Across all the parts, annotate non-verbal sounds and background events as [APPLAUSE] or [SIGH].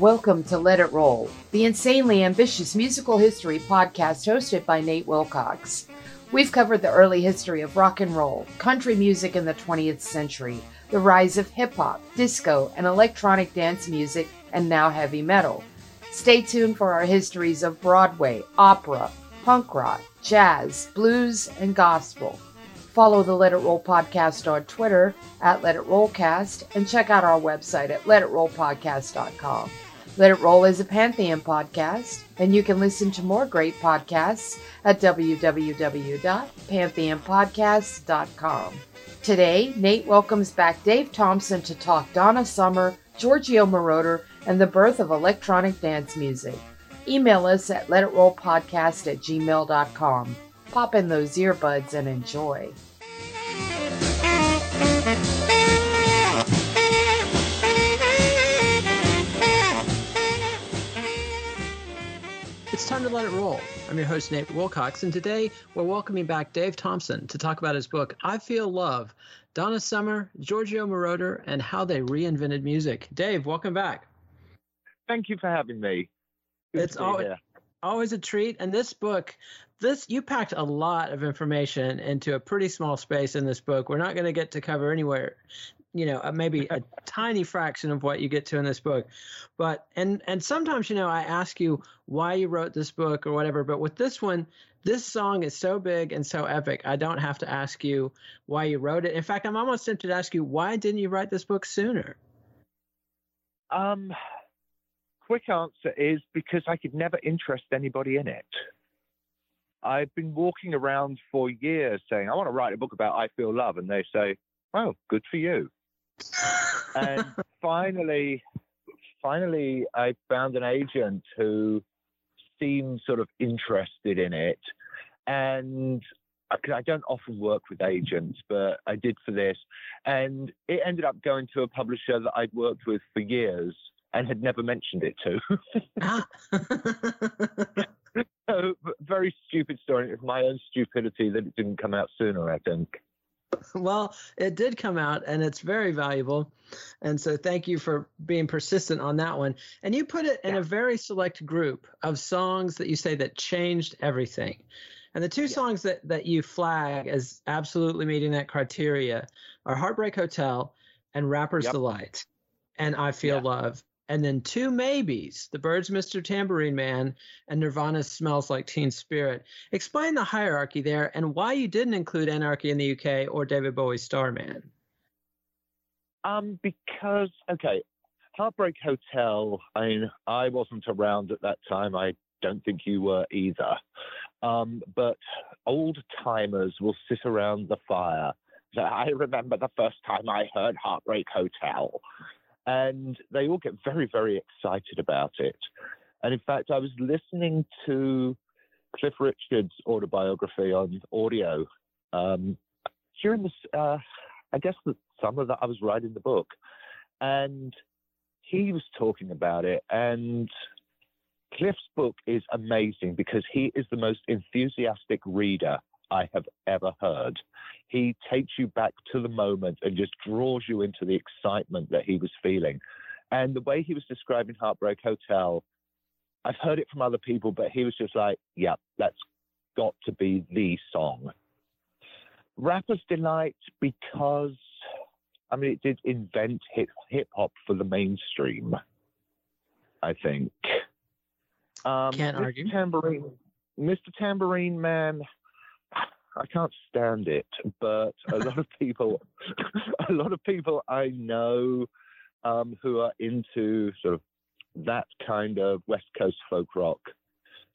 Welcome to Let It Roll, the insanely ambitious musical history podcast hosted by Nate Wilcox. We've covered the early history of rock and roll, country music in the 20th century, the rise of hip hop, disco, and electronic dance music, and now heavy metal. Stay tuned for our histories of Broadway, opera, punk rock, jazz, blues, and gospel. Follow the Let It Roll podcast on Twitter at Let It Rollcast and check out our website at letitrollpodcast.com. Let It Roll is a Pantheon podcast, and you can listen to more great podcasts at www.pantheonpodcasts.com. Today, Nate welcomes back Dave Thompson to talk Donna Summer, Giorgio Moroder, and the birth of electronic dance music. Email us at letitrollpodcast at gmail.com. Pop in those earbuds and enjoy. It's time to let it roll. I'm your host, Nate Wilcox, and today we're welcoming back Dave Thompson to talk about his book, I Feel Love Donna Summer, Giorgio Moroder, and How They Reinvented Music. Dave, welcome back. Thank you for having me. Good it's always, always a treat. And this book, this you packed a lot of information into a pretty small space in this book. We're not going to get to cover anywhere you know uh, maybe a tiny fraction of what you get to in this book. But and and sometimes you know i ask you why you wrote this book or whatever but with this one this song is so big and so epic i don't have to ask you why you wrote it. In fact i'm almost tempted to ask you why didn't you write this book sooner? Um quick answer is because i could never interest anybody in it. I've been walking around for years saying i want to write a book about i feel love and they say oh good for you and finally, finally, I found an agent who seemed sort of interested in it. And I don't often work with agents, but I did for this. And it ended up going to a publisher that I'd worked with for years and had never mentioned it to. [LAUGHS] [LAUGHS] so, very stupid story. It's my own stupidity that it didn't come out sooner, I think. [LAUGHS] well, it did come out and it's very valuable. And so thank you for being persistent on that one. And you put it in yeah. a very select group of songs that you say that changed everything. And the two yeah. songs that, that you flag as absolutely meeting that criteria are Heartbreak Hotel and Rapper's yep. Delight and I Feel yeah. Love and then two maybes the Byrds mr tambourine man and nirvana smells like teen spirit. Explain the hierarchy there and why you didn't include anarchy in the uk or david bowie's starman. Um because okay heartbreak hotel i mean i wasn't around at that time. I don't think you were either. Um, but old timers will sit around the fire so I remember the first time I heard Heartbreak Hotel and they all get very, very excited about it. And in fact, I was listening to Cliff Richard's autobiography on audio um, during this, uh, I guess, the summer that I was writing the book, and he was talking about it. And Cliff's book is amazing because he is the most enthusiastic reader I have ever heard. He takes you back to the moment and just draws you into the excitement that he was feeling. And the way he was describing Heartbreak Hotel, I've heard it from other people, but he was just like, yeah, that's got to be the song. Rapper's Delight because I mean it did invent hip hop for the mainstream. I think. Um, Can't Mr. argue. Tambourine, Mr. Tambourine Man. I can't stand it, but a lot of people, [LAUGHS] a lot of people I know um, who are into sort of that kind of West Coast folk rock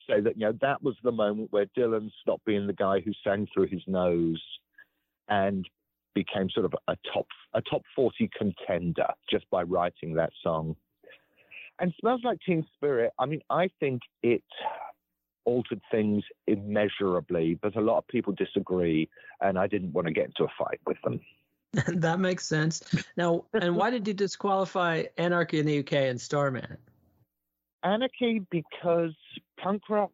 say that you know that was the moment where Dylan stopped being the guy who sang through his nose and became sort of a top a top 40 contender just by writing that song. And Smells Like Teen Spirit, I mean, I think it altered things immeasurably, but a lot of people disagree, and I didn't want to get into a fight with them. [LAUGHS] that makes sense. Now, and why did you disqualify Anarchy in the UK and Starman? Anarchy because punk rock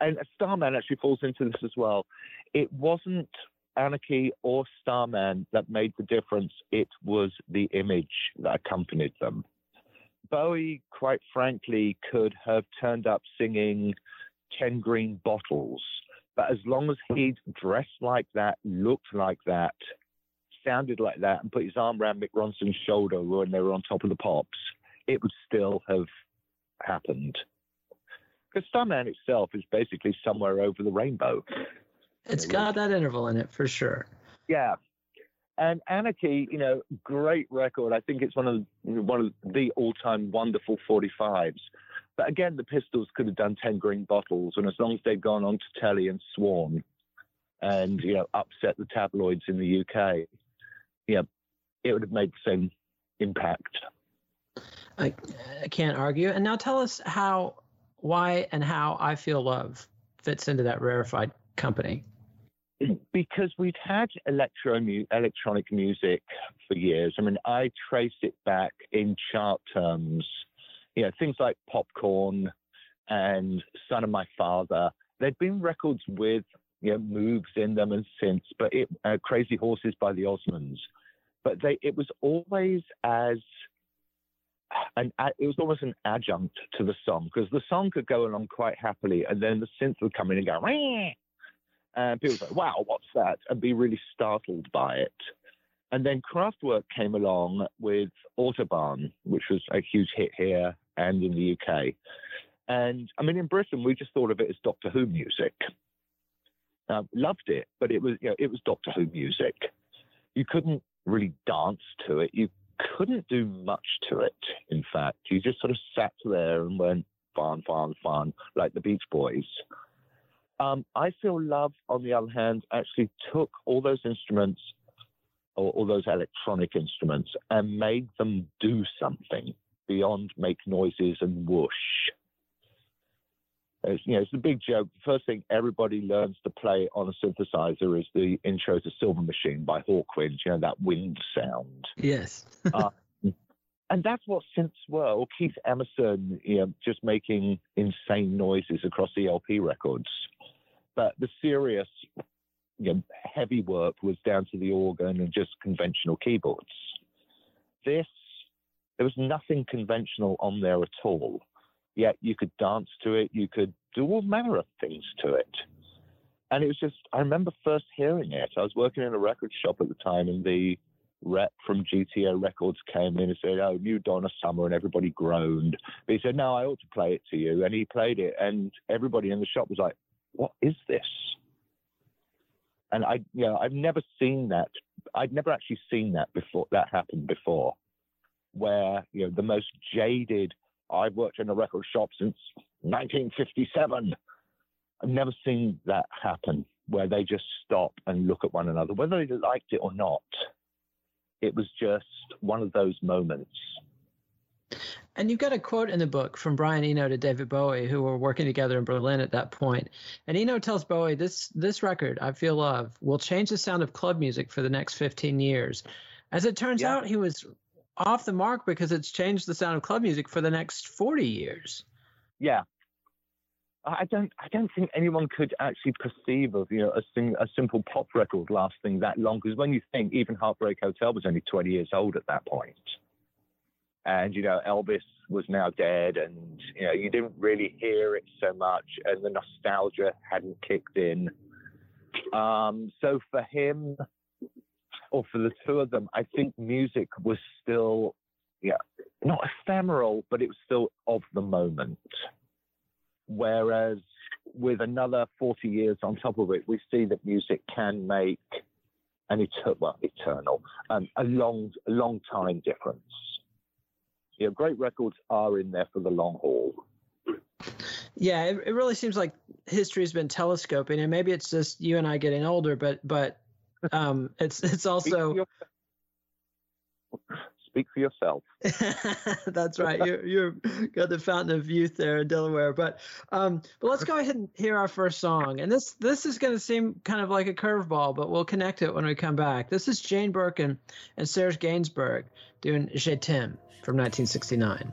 and Starman actually falls into this as well. It wasn't Anarchy or Starman that made the difference. It was the image that accompanied them. Bowie, quite frankly, could have turned up singing 10 Green Bottles, but as long as he'd dressed like that, looked like that, sounded like that, and put his arm around Mick Ronson's shoulder when they were on top of the pops, it would still have happened. Because Starman itself is basically somewhere over the rainbow. It's got that interval in it for sure. Yeah, and Anarchy, you know, great record. I think it's one of one of the all-time wonderful 45s. But again, the Pistols could have done 10 green bottles, and as long as they'd gone on to telly and sworn, and you know, upset the tabloids in the UK, yeah, it would have made the same impact. I, I can't argue. And now tell us how, why, and how I Feel Love fits into that rarefied company [CLEARS THROAT] because we've had electro mu- electronic music for years. I mean, I trace it back in chart terms. You know, things like Popcorn and Son of My Father. There'd been records with you know moves in them and synths, but it uh, Crazy Horses by the Osmonds. But they it was always as an it was almost an adjunct to the song because the song could go along quite happily, and then the synth would come in and go. And people say, wow, what's that? And be really startled by it. And then Kraftwerk came along with Autobahn, which was a huge hit here and in the UK. And I mean, in Britain, we just thought of it as Doctor Who music. Um, loved it, but it was you know, it was Doctor Who music. You couldn't really dance to it. You couldn't do much to it. In fact, you just sort of sat there and went fun, fun, fun, like the Beach Boys. Um, I feel love, on the other hand, actually took all those instruments or all those electronic instruments and made them do something beyond make noises and whoosh. It's, you know, it's a big joke. The first thing everybody learns to play on a synthesizer is the intro to Silver Machine by Hawkwind, you know, that wind sound. Yes. [LAUGHS] uh, and that's what synths were. Or Keith Emerson, you know, just making insane noises across ELP records. But the serious, you know, heavy work was down to the organ and just conventional keyboards. This, there was nothing conventional on there at all. Yet you could dance to it, you could do all manner of things to it. And it was just, I remember first hearing it. I was working in a record shop at the time, and the rep from GTO Records came in and said, "Oh, new Donna Summer," and everybody groaned. But he said, "No, I ought to play it to you," and he played it, and everybody in the shop was like, what is this? And I, you know, I've never seen that. I'd never actually seen that before. That happened before, where you know the most jaded. I've worked in a record shop since 1957. I've never seen that happen, where they just stop and look at one another, whether they liked it or not. It was just one of those moments and you've got a quote in the book from Brian Eno to David Bowie, who were working together in Berlin at that point. And Eno tells Bowie, "This this record, I Feel Love, will change the sound of club music for the next 15 years." As it turns yeah. out, he was off the mark because it's changed the sound of club music for the next 40 years. Yeah. I don't. I don't think anyone could actually perceive of you know a, sing, a simple pop record lasting that long. Because when you think even Heartbreak Hotel was only 20 years old at that point, and you know Elvis was now dead, and you know you didn't really hear it so much, and the nostalgia hadn't kicked in. Um, so for him, or for the two of them, I think music was still, yeah, not ephemeral, but it was still of the moment. Whereas with another 40 years on top of it, we see that music can make an eternal, well, eternal, um, a long, long time difference. You know, great records are in there for the long haul. Yeah, it, it really seems like history has been telescoping, and maybe it's just you and I getting older, but but um, [LAUGHS] it's it's also speak for yourself. [LAUGHS] That's right. You're you're got the fountain of youth there in Delaware. But um, but let's go ahead and hear our first song. And this this is going to seem kind of like a curveball, but we'll connect it when we come back. This is Jane Birkin and Serge Gainsbourg doing Je t'aime from 1969.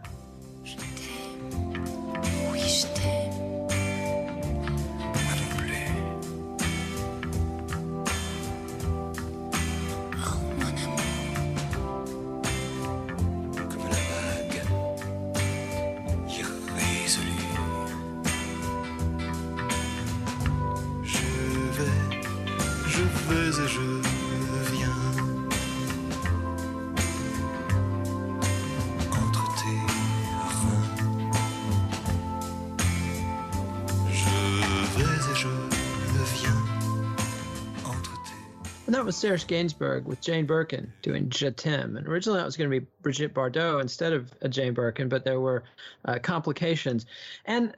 Serge Gainsbourg with Jane Birkin doing Je t'aime. And originally that was going to be Brigitte Bardot instead of a Jane Birkin, but there were uh, complications. And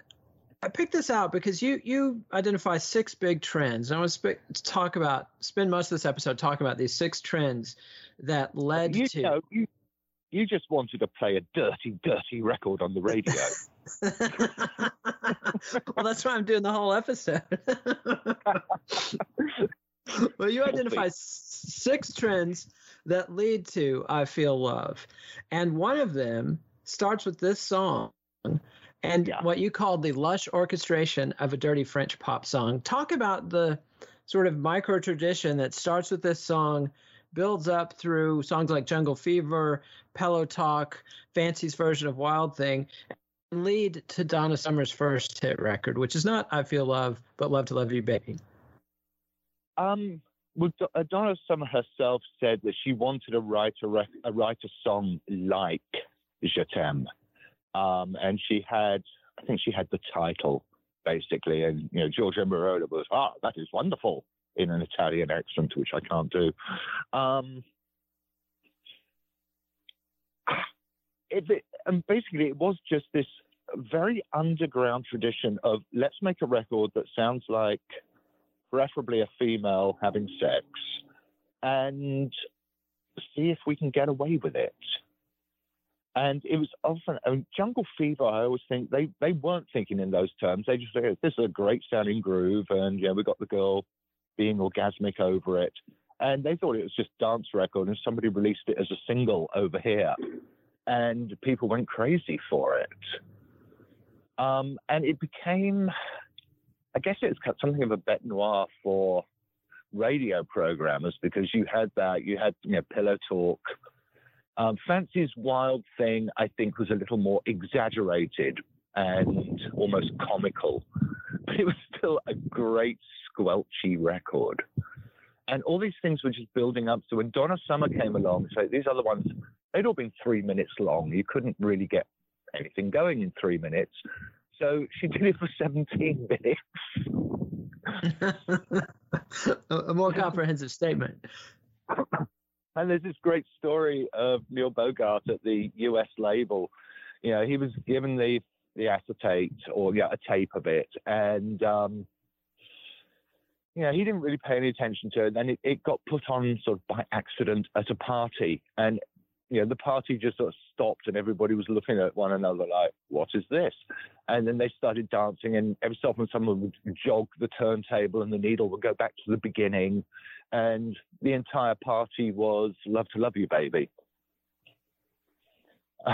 I picked this out because you you identify six big trends. And I want to sp- talk about spend most of this episode talking about these six trends that led you to. Know, you, you just wanted to play a dirty, dirty record on the radio. [LAUGHS] well, that's why I'm doing the whole episode. [LAUGHS] [LAUGHS] well, you identify six trends that lead to I Feel Love. And one of them starts with this song and yeah. what you call the lush orchestration of a dirty French pop song. Talk about the sort of micro tradition that starts with this song, builds up through songs like Jungle Fever, Pillow Talk, Fancy's version of Wild Thing, and lead to Donna Summer's first hit record, which is not I Feel Love, but Love to Love You Baby. Um, well, uh, Donna Summer herself said that she wanted to write a, rec- a write a song like Je t'aime, um, and she had, I think she had the title basically, and you know, Giorgio Moroder was, ah, that is wonderful in an Italian accent, which I can't do. Um, it, it, and basically, it was just this very underground tradition of let's make a record that sounds like preferably a female having sex, and see if we can get away with it. And it was often I mean, Jungle Fever. I always think they they weren't thinking in those terms. They just said this is a great sounding groove, and yeah, we got the girl being orgasmic over it. And they thought it was just dance record, and somebody released it as a single over here, and people went crazy for it. Um, and it became I guess it's something of a bête noire for radio programmers because you had that, you had you know, pillow talk. Um, Fancy's Wild Thing, I think, was a little more exaggerated and almost comical, [LAUGHS] but it was still a great squelchy record. And all these things were just building up. So when Donna Summer came along, so these other ones, they'd all been three minutes long. You couldn't really get anything going in three minutes. So she did it for 17 [LAUGHS] minutes. a more comprehensive statement. And there's this great story of Neil Bogart at the US label. You know, he was given the the acetate or yeah, a tape of it, and um, you know, he didn't really pay any attention to it. Then it, it got put on sort of by accident at a party, and you know, the party just sort of stopped and everybody was looking at one another like, what is this? And then they started dancing, and every so often someone would jog the turntable and the needle would go back to the beginning. And the entire party was Love to Love You, Baby. [LAUGHS]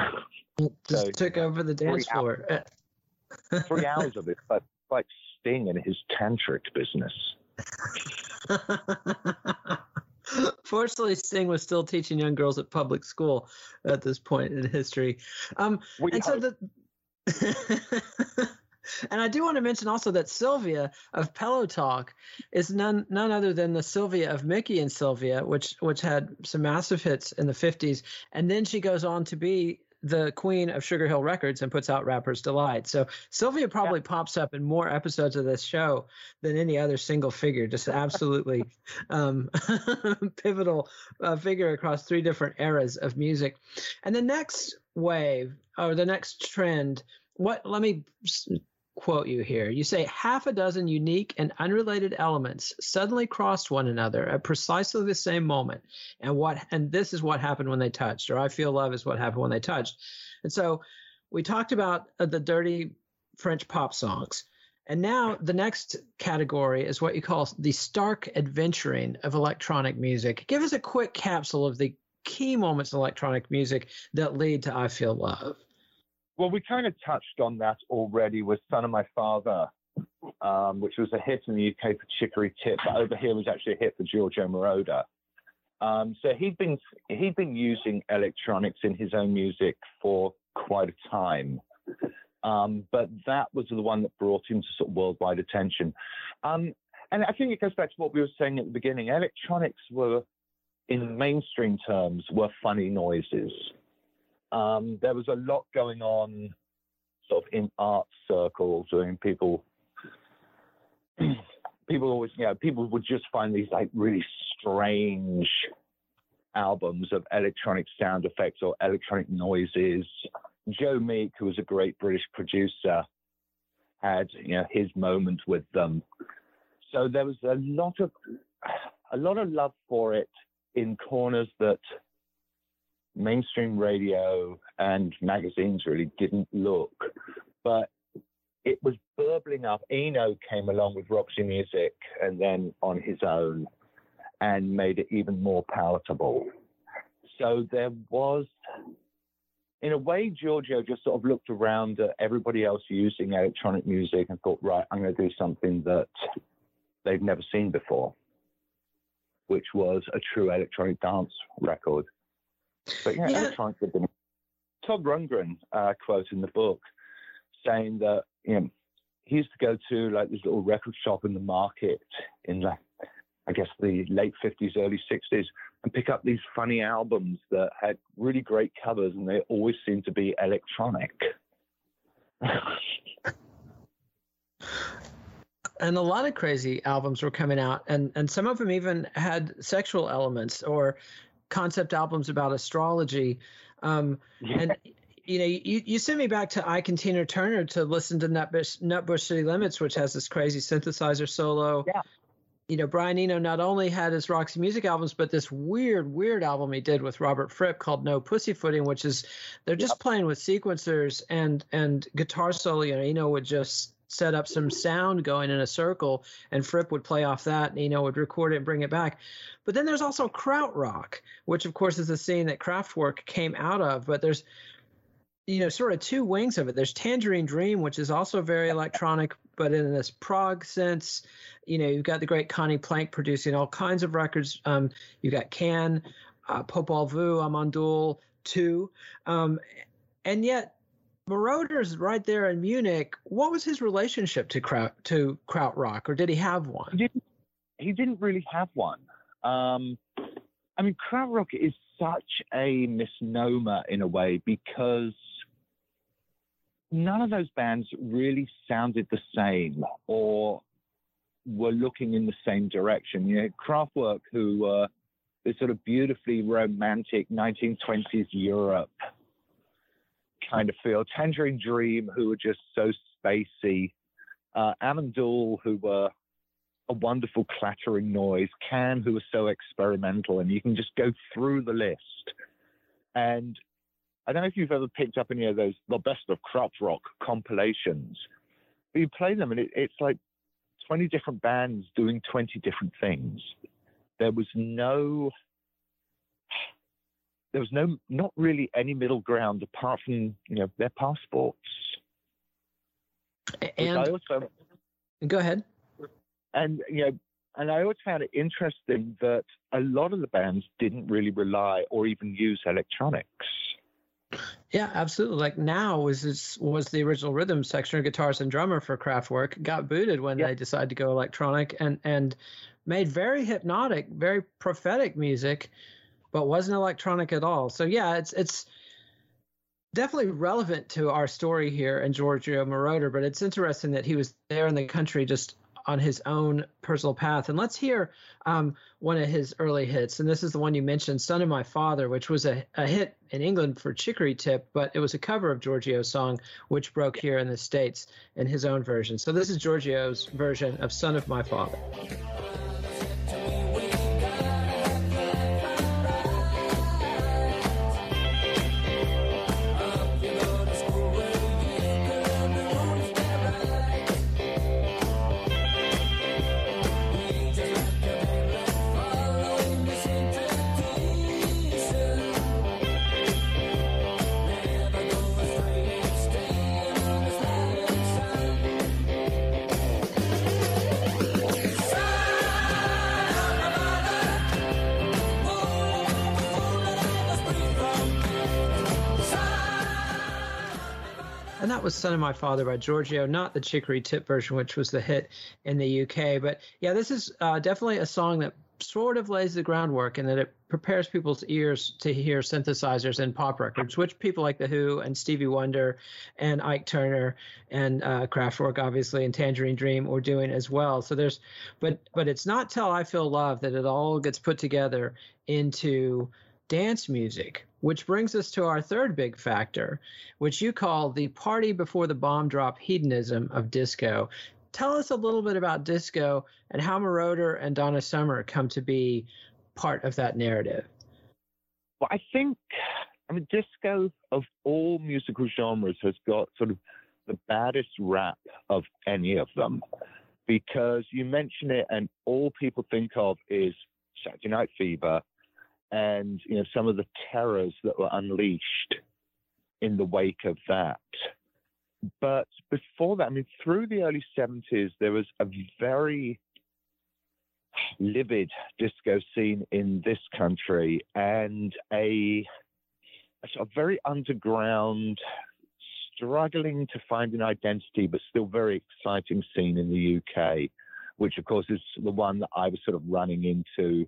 Just so, took over the dance floor. Hours, [LAUGHS] three hours of it, like, like Sting and his tantric business. [LAUGHS] Fortunately, Sting was still teaching young girls at public school at this point in history. Um, and so the. [LAUGHS] and I do want to mention also that Sylvia of Pillow Talk is none none other than the Sylvia of Mickey and Sylvia, which which had some massive hits in the 50s, and then she goes on to be the queen of Sugar Hill Records and puts out Rapper's Delight. So Sylvia probably yeah. pops up in more episodes of this show than any other single figure. Just absolutely [LAUGHS] um, [LAUGHS] pivotal uh, figure across three different eras of music. And the next wave or the next trend. What? Let me quote you here. You say half a dozen unique and unrelated elements suddenly crossed one another at precisely the same moment. And what and this is what happened when they touched, or I feel love is what happened when they touched. And so we talked about uh, the dirty French pop songs. And now the next category is what you call the stark adventuring of electronic music. Give us a quick capsule of the key moments in electronic music that lead to I Feel Love. Well, we kind of touched on that already with Son of My Father, um, which was a hit in the UK for Chicory Tip, but over here was actually a hit for Giorgio Moroder. Um, so he'd been he'd been using electronics in his own music for quite a time, um, but that was the one that brought him to sort of worldwide attention. Um, and I think it goes back to what we were saying at the beginning. Electronics were, in mainstream terms, were funny noises. Um, there was a lot going on sort of in art circles and people [CLEARS THROAT] people always you know people would just find these like really strange albums of electronic sound effects or electronic noises. Joe meek who was a great british producer had you know his moment with them. So there was a lot of a lot of love for it in corners that mainstream radio and magazines really didn't look. But it was burbling up. Eno came along with Roxy Music and then on his own and made it even more palatable. So there was, in a way, Giorgio just sort of looked around at everybody else using electronic music and thought, right, I'm going to do something that they've never seen before, which was a true electronic dance record. But yeah, yeah. electronics have been. Todd Rundgren uh, quote in the book saying that you know he used to go to like this little record shop in the market in like I guess the late 50s, early 60s, and pick up these funny albums that had really great covers, and they always seemed to be electronic. and a lot of crazy albums were coming out, and and some of them even had sexual elements or concept albums about astrology. Um, and you know, you, you sent me back to and Tina Turner to listen to Nutbush, Nutbush City Limits, which has this crazy synthesizer solo. Yeah. You know, Brian Eno not only had his Roxy Music albums, but this weird, weird album he did with Robert Fripp called No Pussyfooting, which is they're just yep. playing with sequencers and and guitar solo. You know, Eno would just set up some sound going in a circle, and Fripp would play off that, and Eno would record it and bring it back. But then there's also krautrock, which of course is a scene that Kraftwerk came out of. But there's you know sort of two wings of it. There's Tangerine Dream, which is also very electronic, but in this prog sense. You know, you've got the great Conny Plank producing all kinds of records. Um, you've got Can, uh, Popol Vuh, Amon Düül, too. Um, and yet Moroder's right there in Munich. What was his relationship to Kraut to Krautrock, or did he have one? He didn't, he didn't really have one. Um, I mean, Krautrock is such a misnomer in a way because none of those bands really sounded the same or were looking in the same direction. You know, Kraftwerk, who were this sort of beautifully romantic 1920s Europe kind of feel. Tangerine Dream, who were just so spacey. Uh, Amon Düül, who were a wonderful clattering noise. Can, who was so experimental, and you can just go through the list. And I don't know if you've ever picked up any of those the best of Krautrock compilations, but you play them and it, it's like 20 different bands doing 20 different things. There was no there was no not really any middle ground apart from you know their passports. And also, go ahead. And you know, and I always found it interesting that a lot of the bands didn't really rely or even use electronics. Yeah, absolutely. Like Neu! was this was the original rhythm section, guitars and drummer for Kraftwerk got booted when they decided to go electronic and and made very hypnotic, very prophetic music, but wasn't electronic at all. So yeah, it's it's definitely relevant to our story here and Giorgio Moroder, but it's interesting that he was there in the country just on his own personal path. And let's hear um, one of his early hits. And this is the one you mentioned, Son of My Father, which was a, a hit in England for Chicory Tip, but it was a cover of Giorgio's song, which broke here in the States in his own version. So this is Giorgio's version of Son of My Father. That was Son of My Father by Giorgio, not the Chicory Tip version, which was the hit in the UK. But yeah, this is uh, definitely a song that sort of lays the groundwork and that it prepares people's ears to hear synthesizers in pop records, which people like The Who and Stevie Wonder and Ike Turner and uh, Kraftwerk, obviously, and Tangerine Dream were doing as well. So there's, but but it's not till I Feel Love that it all gets put together into dance music, which brings us to our third big factor, which you call the party before the bomb drop hedonism of disco. Tell us a little bit about disco and how Moroder and Donna Summer come to be part of that narrative. Well, I think, I mean, disco of all musical genres has got sort of the baddest rap of any of them because you mention it and all people think of is Saturday Night Fever and you know some of the terrors that were unleashed in the wake of that. But before that, I mean, through the early 70s, there was a very livid disco scene in this country and a, a sort of very underground, struggling to find an identity, but still very exciting scene in the UK, which of course is the one that I was sort of running into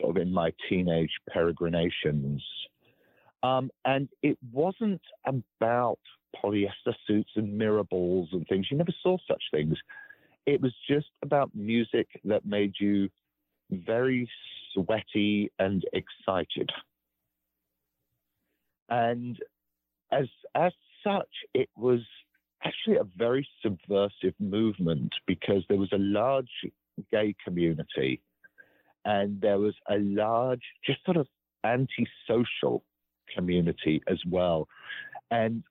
sort of in my teenage peregrinations. Um, and it wasn't about polyester suits and mirror balls and things. You never saw such things. It was just about music that made you very sweaty and excited. And as as such, it was actually a very subversive movement because there was a large gay community and there was a large, just sort of antisocial community as well. And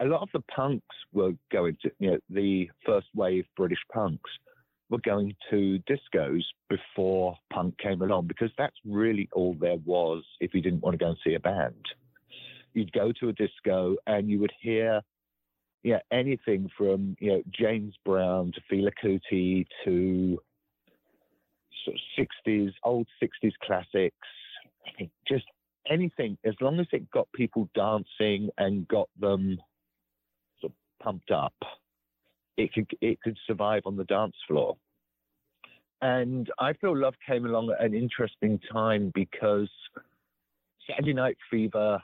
a lot of the punks were going to, you know, the first wave British punks were going to discos before punk came along because that's really all there was if you didn't want to go and see a band. You'd go to a disco and you would hear yeah, anything from you know James Brown to Fela Kuti to sort of 60s, old 60s classics, just anything, as long as it got people dancing and got them sort of pumped up, it could it could survive on the dance floor. And I feel love came along at an interesting time because Saturday Night Fever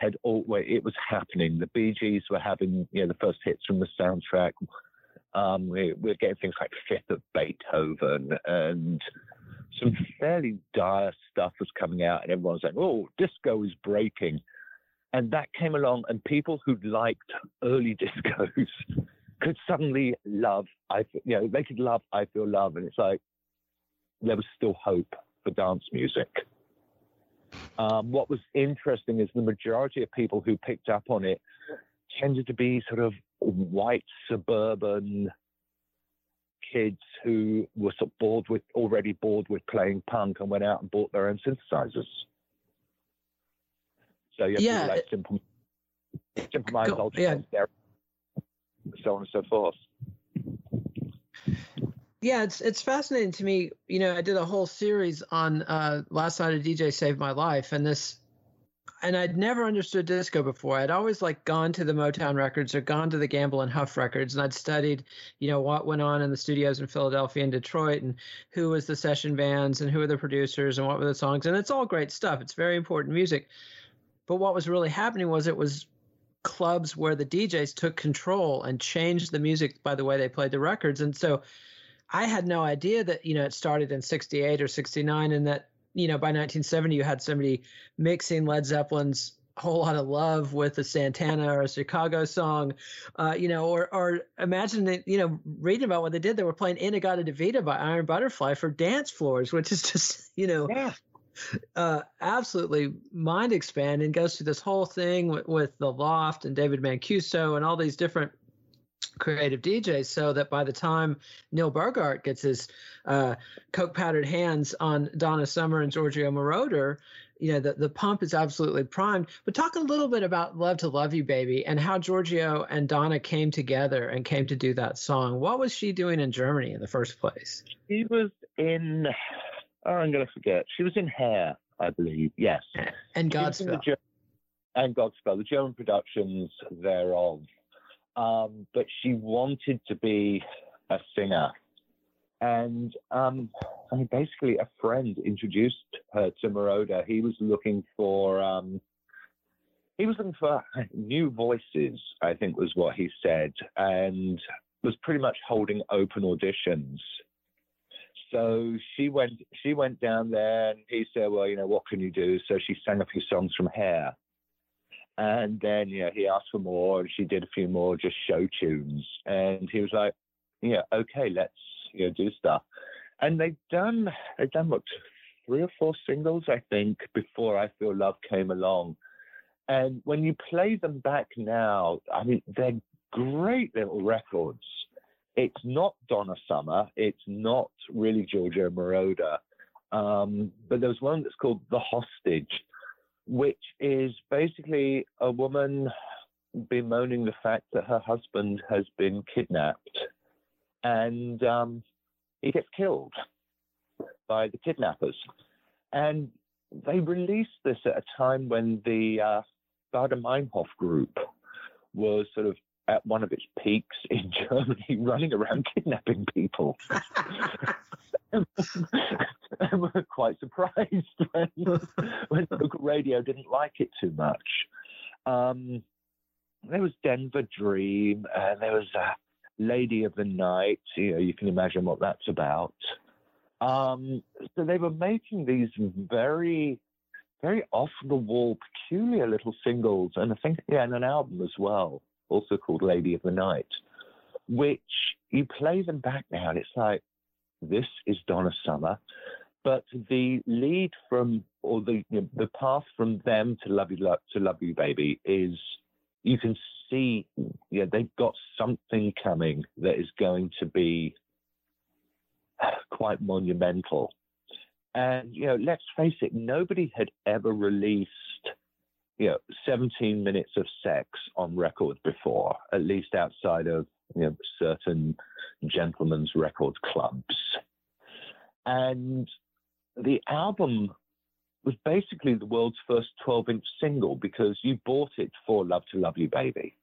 had all it was happening. The Gees were having you know the first hits from the soundtrack. Um, we, we're getting things like Fifth of Beethoven and some fairly dire stuff was coming out, and everyone was saying, "Oh, disco is breaking," and that came along, and people who'd liked early [LAUGHS] discos could suddenly love. I, you know, they could love "I Feel Love," and it's like there was still hope for dance music. Um, what was interesting is the majority of people who picked up on it tended to be sort of white suburban kids who were sort of bored with already bored with playing punk and went out and bought their own synthesizers. So you have yeah, like simple, simple minds, ultra yeah. so on and so forth. Yeah, it's it's fascinating to me. You know, I did a whole series on uh, last night a DJ saved my life, and this, and I'd never understood disco before. I'd always like gone to the Motown records or gone to the Gamble and Huff records, and I'd studied, you know, what went on in the studios in Philadelphia and Detroit, and who was the session bands, and who were the producers, and what were the songs, and it's all great stuff. It's very important music. But what was really happening was it was clubs where the DJs took control and changed the music by the way they played the records, and so I had no idea that, you know, it started in 68 or 69 and that, you know, by 1970 you had somebody mixing Led Zeppelin's whole lot of love with a Santana or a Chicago song, uh, you know, or or imagine that, you know, reading about what they did, they were playing In-A-Gadda-Da-Vida by Iron Butterfly for dance floors, which is [LAUGHS] just, you know, yeah. uh, absolutely mind expanding. Goes through this whole thing with, with the Loft and David Mancuso and all these different creative DJs so that by the time Neil Bogart gets his uh, coke powdered hands on Donna Summer and Giorgio Moroder, you know, the, the pump is absolutely primed. But talk a little bit about Love to Love You Baby and how Giorgio and Donna came together and came to do that song. What was she doing in Germany in the first place? She was in, oh, I'm going to forget. She was in Hair, I believe. Yes. And Godspell. And Godspell, the German productions thereof um, but she wanted to be a singer. And um, I mean, basically, a friend introduced her to Moroder. He was looking for um, he was looking for new voices. I think was what he said, and was pretty much holding open auditions. So she went she went down there, and he said, "Well, you know, what can you do?" So she sang a few songs from Hair. And then, you know, he asked for more and she did a few more just show tunes. And he was like, yeah, okay, let's, you know, do stuff. And they've done, they've done what, three or four singles, I think, before I Feel Love came along. And when you play them back now, I mean, they're great little records. It's not Donna Summer. It's not really Giorgio Moroder. Um, but there's one that's called The Hostage, which is basically a woman bemoaning the fact that her husband has been kidnapped and um, he gets killed by the kidnappers. And they released this at a time when the uh, Baader Meinhof group was sort of at one of its peaks [LAUGHS] in Germany, running around kidnapping people. [LAUGHS] [LAUGHS] and [LAUGHS] were quite surprised [LAUGHS] when, when [LAUGHS] local radio didn't like it too much. Um, there was Denver Dream, and there was uh, Lady of the Night. You know, you can imagine what that's about. Um, so they were making these very, very off the wall, peculiar little singles, and I think yeah, and an album as well, also called Lady of the Night, which you play them back now, and it's like this is Donna Summer. But the lead from, or the you know, the path from them to Love You to Love You Baby is, you can see, yeah, they've got something coming that is going to be quite monumental. And you know, let's face it, nobody had ever released you know 17 minutes of sex on record before, at least outside of you know certain gentlemen's record clubs. And the album was basically the world's first 12 inch single because you bought it for Love to Love You Baby.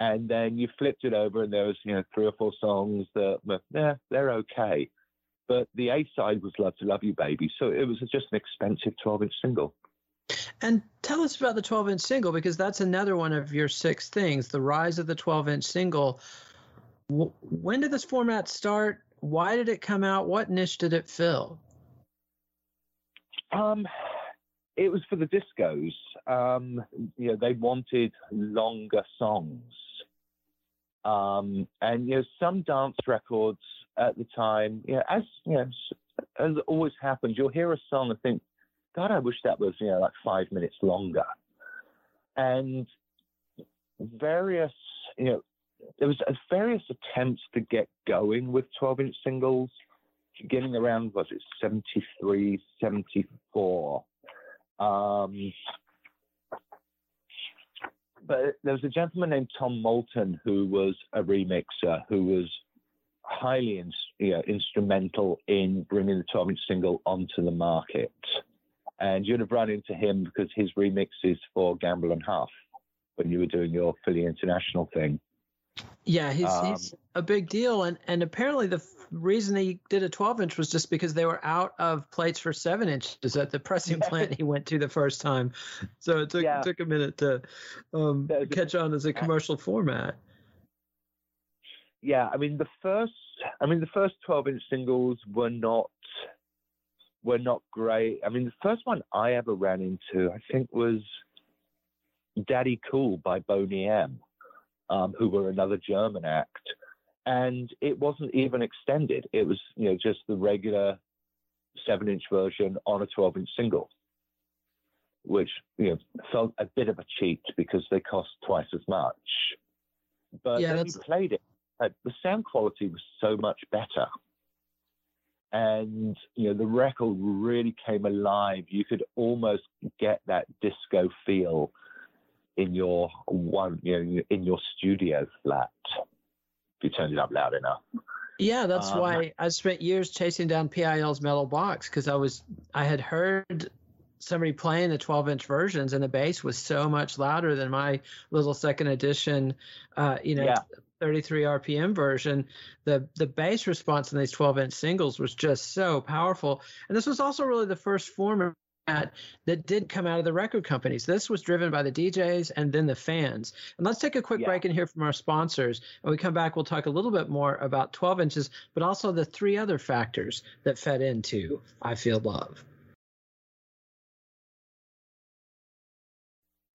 And then you flipped it over and there was, you know, three or four songs that were, yeah, they're okay. But the A side was Love to Love You Baby. So it was just an expensive 12 inch single. And tell us about the 12 inch single because that's another one of your six things the rise of the 12 inch single. When did this format start? Why did it come out? What niche did it fill? Um, it was for the discos. Um, you know, they wanted longer songs. Um, and you know, some dance records at the time, you know, as you know, as always happens, you'll hear a song and think, God, I wish that was you know like five minutes longer. And various, you know, there was various attempts to get going with 12 inch singles, getting around, was it 73, 74. Um, but there was a gentleman named Tom Moulton who was a remixer who was highly you know, instrumental in bringing the 12 inch single onto the market. And you'd have run into him because his remixes for Gamble and Huff when you were doing your Philly International thing. Yeah, he's um, he's a big deal, and and apparently the f- reason he did a 12 inch was just because they were out of plates for seven inches at the pressing [LAUGHS] plant he went to the first time, so it took yeah. took a minute to um, catch on as a commercial format. Yeah, I mean the first, I mean the first 12 inch singles were not were not great. I mean the first one I ever ran into, I think, was Daddy Cool by Boney M um, who were another German act. And it wasn't even extended. It was, you know, just the regular seven inch version on a 12 inch single, which, you know, felt a bit of a cheat because they cost twice as much. But yeah, when you played it, uh, the sound quality was so much better. And, you know, the record really came alive. You could almost get that disco feel in your one, you know, in your studio flat if you turned it up loud enough. Yeah, that's um, why I spent years chasing down PIL's metal box because I was I had heard somebody playing the 12 inch versions and the bass was so much louder than my little second edition, uh, you know. Yeah. 33 RPM version, the the bass response in these 12 inch singles was just so powerful. And this was also really the first format that that did come out of the record companies. This was driven by the DJs and then the fans. And let's take a quick yeah. break and hear from our sponsors. When we come back, we'll talk a little bit more about 12 inches, but also the three other factors that fed into I Feel Love.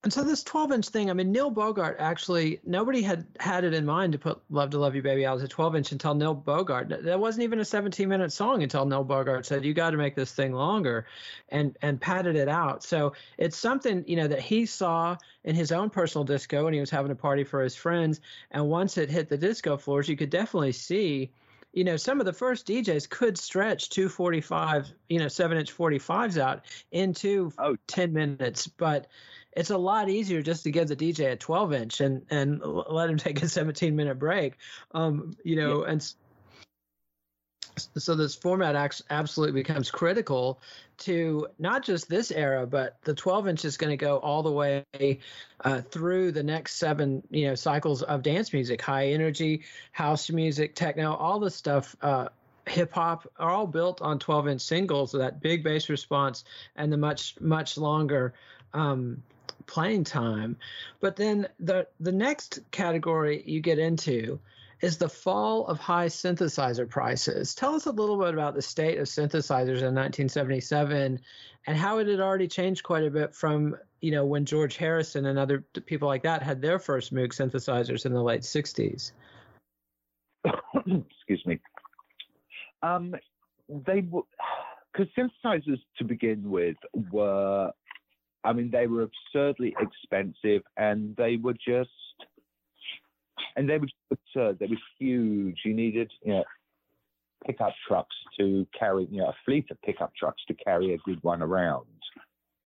And so this 12 inch thing, I mean, Neil Bogart actually, nobody had had it in mind to put Love to Love You Baby out as a 12 inch until Neil Bogart. That wasn't even a 17 minute song until Neil Bogart said, you got to make this thing longer and, and padded it out. So it's something, you know, that he saw in his own personal disco and he was having a party for his friends. And once it hit the disco floors, you could definitely see you know, some of the first DJs could stretch 245, you know, seven inch 45s out into oh. 10 minutes. But it's a lot easier just to give the DJ a 12 inch and and let him [LAUGHS] take a 17 minute break. Um, you know, yeah. and so this format absolutely becomes critical to not just this era, but the 12 inch is going to go all the way uh, through the next seven, you know, cycles of dance music, high energy, house music, techno, all the stuff. Uh, hip hop are all built on 12 inch singles, so that big bass response and the much much longer um, playing time. But then the the next category you get into is the fall of high synthesizer prices. Tell us a little bit about the state of synthesizers in 1977 and how it had already changed quite a bit from you know when George Harrison and other people like that had their first Moog synthesizers in the late 60s. [COUGHS] Excuse me. Um, they were because synthesizers to begin with were I mean, they were absurdly expensive and they were just, and they were absurd. They were huge. You needed, you know, pickup trucks to carry, you know, a fleet of pickup trucks to carry a good one around.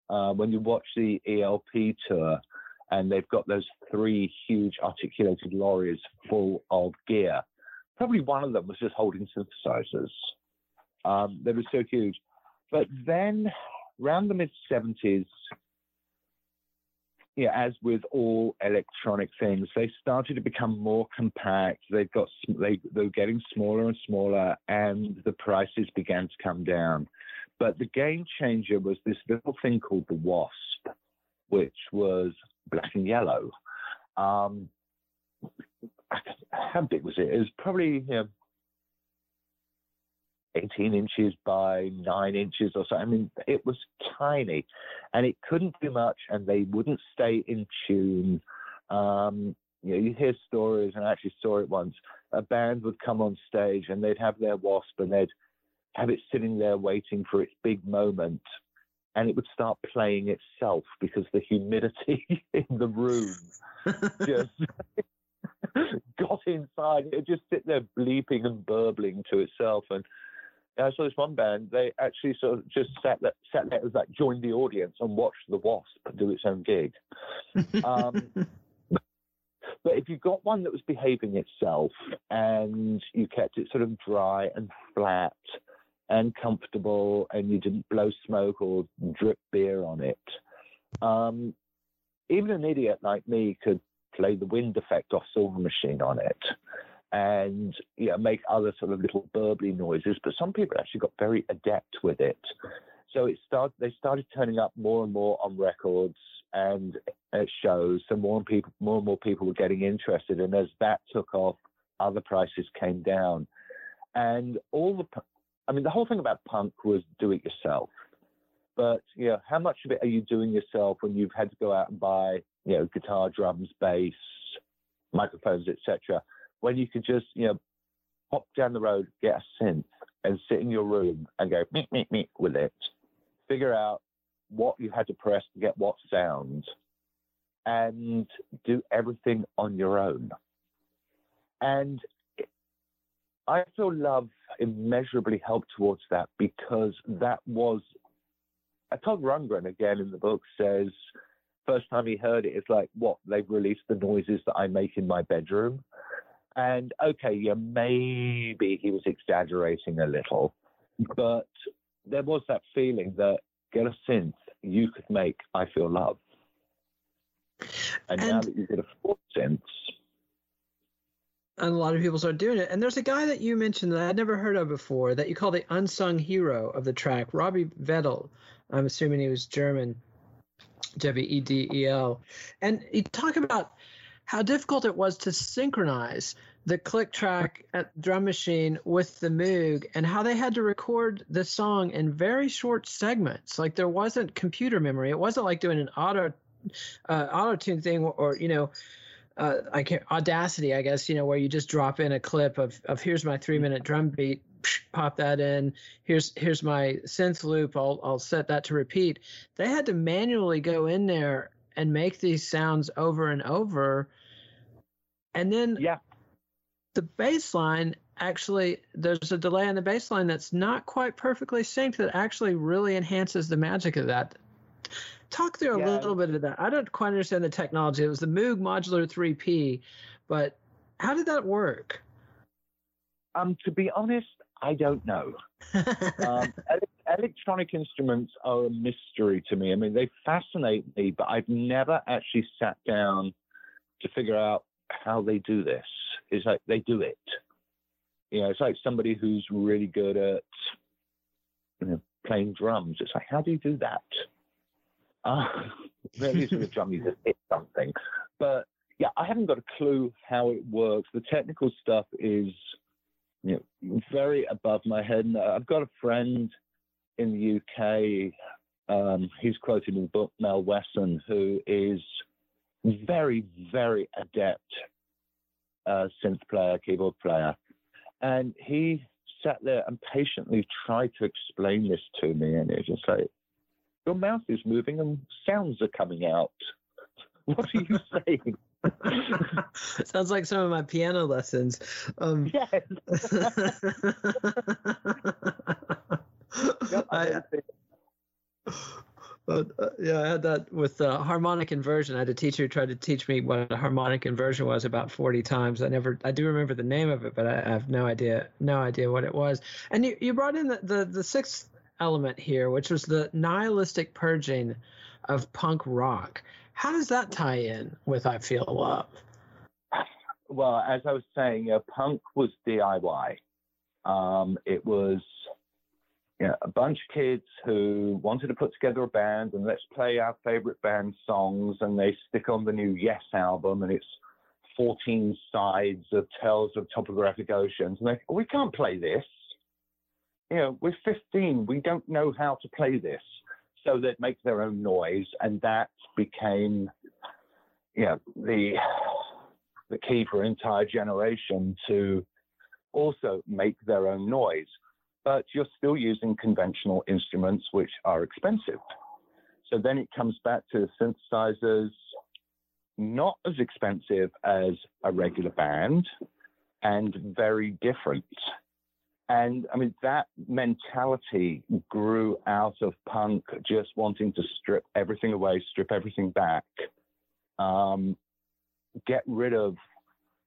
Uh, when you watch the ELP tour, and they've got those three huge articulated lorries full of gear. Probably one of them was just holding synthesizers. Um, they were so huge. But then, around the mid 70s, yeah, as with all electronic things, they started to become more compact. They've got they they were getting smaller and smaller, and the prices began to come down. But the game changer was this little thing called the Wasp, which was black and yellow. Um, how big was it? It was probably you know, 18 inches by nine inches or so. I mean, it was tiny and it couldn't do much and they wouldn't stay in tune. Um, you know, you hear stories, and I actually saw it once. A band would come on stage and they'd have their wasp and they'd have it sitting there waiting for its big moment and it would start playing itself because the humidity [LAUGHS] in the room just [LAUGHS] got inside. It just sit there bleeping and burbling to itself. And I saw this one band. They actually sort of just sat there, sat there as like joined the audience and watched the Wasp do its own gig. [LAUGHS] Um, But if you got one that was behaving itself and you kept it sort of dry and flat and comfortable and you didn't blow smoke or drip beer on it, um, even an idiot like me could play the wind effect off Silver Machine on it and you know, make other sort of little burbly noises. But some people actually got very adept with it. So it started, they started turning up more and more on records and at shows, so more and people, more and more people were getting interested. And as that took off, other prices came down, and all the, I mean, the whole thing about punk was do it yourself. But you know, how much of it are you doing yourself when you've had to go out and buy, you know, guitar, drums, bass, microphones, etc. When you could just, you know, pop down the road, get a synth, and sit in your room and go meet meet meet with it. Figure out what you had to press to get what sound, and do everything on your own. And I feel love immeasurably helped towards that because that was. Uh, Todd Rundgren again in the book says, first time he heard it, it's like, what they've released the noises that I make in my bedroom, and okay, yeah, maybe he was exaggerating a little, but there was that feeling that get a synth, you could make I Feel Love. And, and now that you get a four synths. And a lot of people start doing it. And there's a guy that you mentioned that I'd never heard of before that you call the unsung hero of the track, Robbie Wedel. I'm assuming he was German, W E D E L. And you talk about how difficult it was to synchronize the click track at drum machine with the Moog and how they had to record the song in very short segments. Like there wasn't computer memory. It wasn't like doing an auto uh, auto tune thing or, you know uh, I can't, Audacity, I guess, you know, where you just drop in a clip of, of here's my three minute drum beat, pop that in. Here's here's my synth loop. I'll I'll set that to repeat. They had to manually go in there and make these sounds over and over. And then yeah. the bass line actually there's a delay on the bass line that's not quite perfectly synced that actually really enhances the magic of that. Talk through a yeah. little bit of that. I don't quite understand the technology. It was the moog modular 3p but how did that work? Um to be honest i don't know. [LAUGHS] Um, electronic instruments are a mystery to me i mean they fascinate me but i've never actually sat down to figure out how they do this it's like they do it. You know, it's like somebody who's really good at you know, playing drums. It's like, how do you do that? Uh, [LAUGHS] maybe with a drum, you just hit something. But yeah, I haven't got a clue how it works. The technical stuff is you know, very above my head. And I've got a friend in the UK. Um, he's quoted in the book, Mel Wesson, who is very, very adept uh, synth player, keyboard player, and he sat there and patiently tried to explain this to me, and it's just like, your mouth is moving and sounds are coming out. [LAUGHS] What are you saying? [LAUGHS] Sounds like some of my piano lessons. Um, yes. [LAUGHS] I, [LAUGHS] uh, yeah, I had that with uh, harmonic inversion. I had a teacher who tried to teach me what a harmonic inversion was about 40 times. I never, I do remember the name of it, but I, I have no idea, no idea what it was. And you, you brought in the, the, the sixth element here, which was the nihilistic purging of punk rock. How does that tie in with I Feel Love? Well, as I was saying, uh, punk was DIY. Um, it was you know, a bunch of kids who wanted to put together a band and let's play our favorite band songs and they stick on the new Yes album and it's 14 sides of Tales of Topographic Oceans and they we can't play this. You know, we're 15, we don't know how to play this. So they'd make their own noise and that became you know, the the key for an entire generation to also make their own noise but you're still using conventional instruments, which are expensive. So then it comes back to synthesizers, not as expensive as a regular band and very different. And I mean, that mentality grew out of punk just wanting to strip everything away, strip everything back. Um, get rid of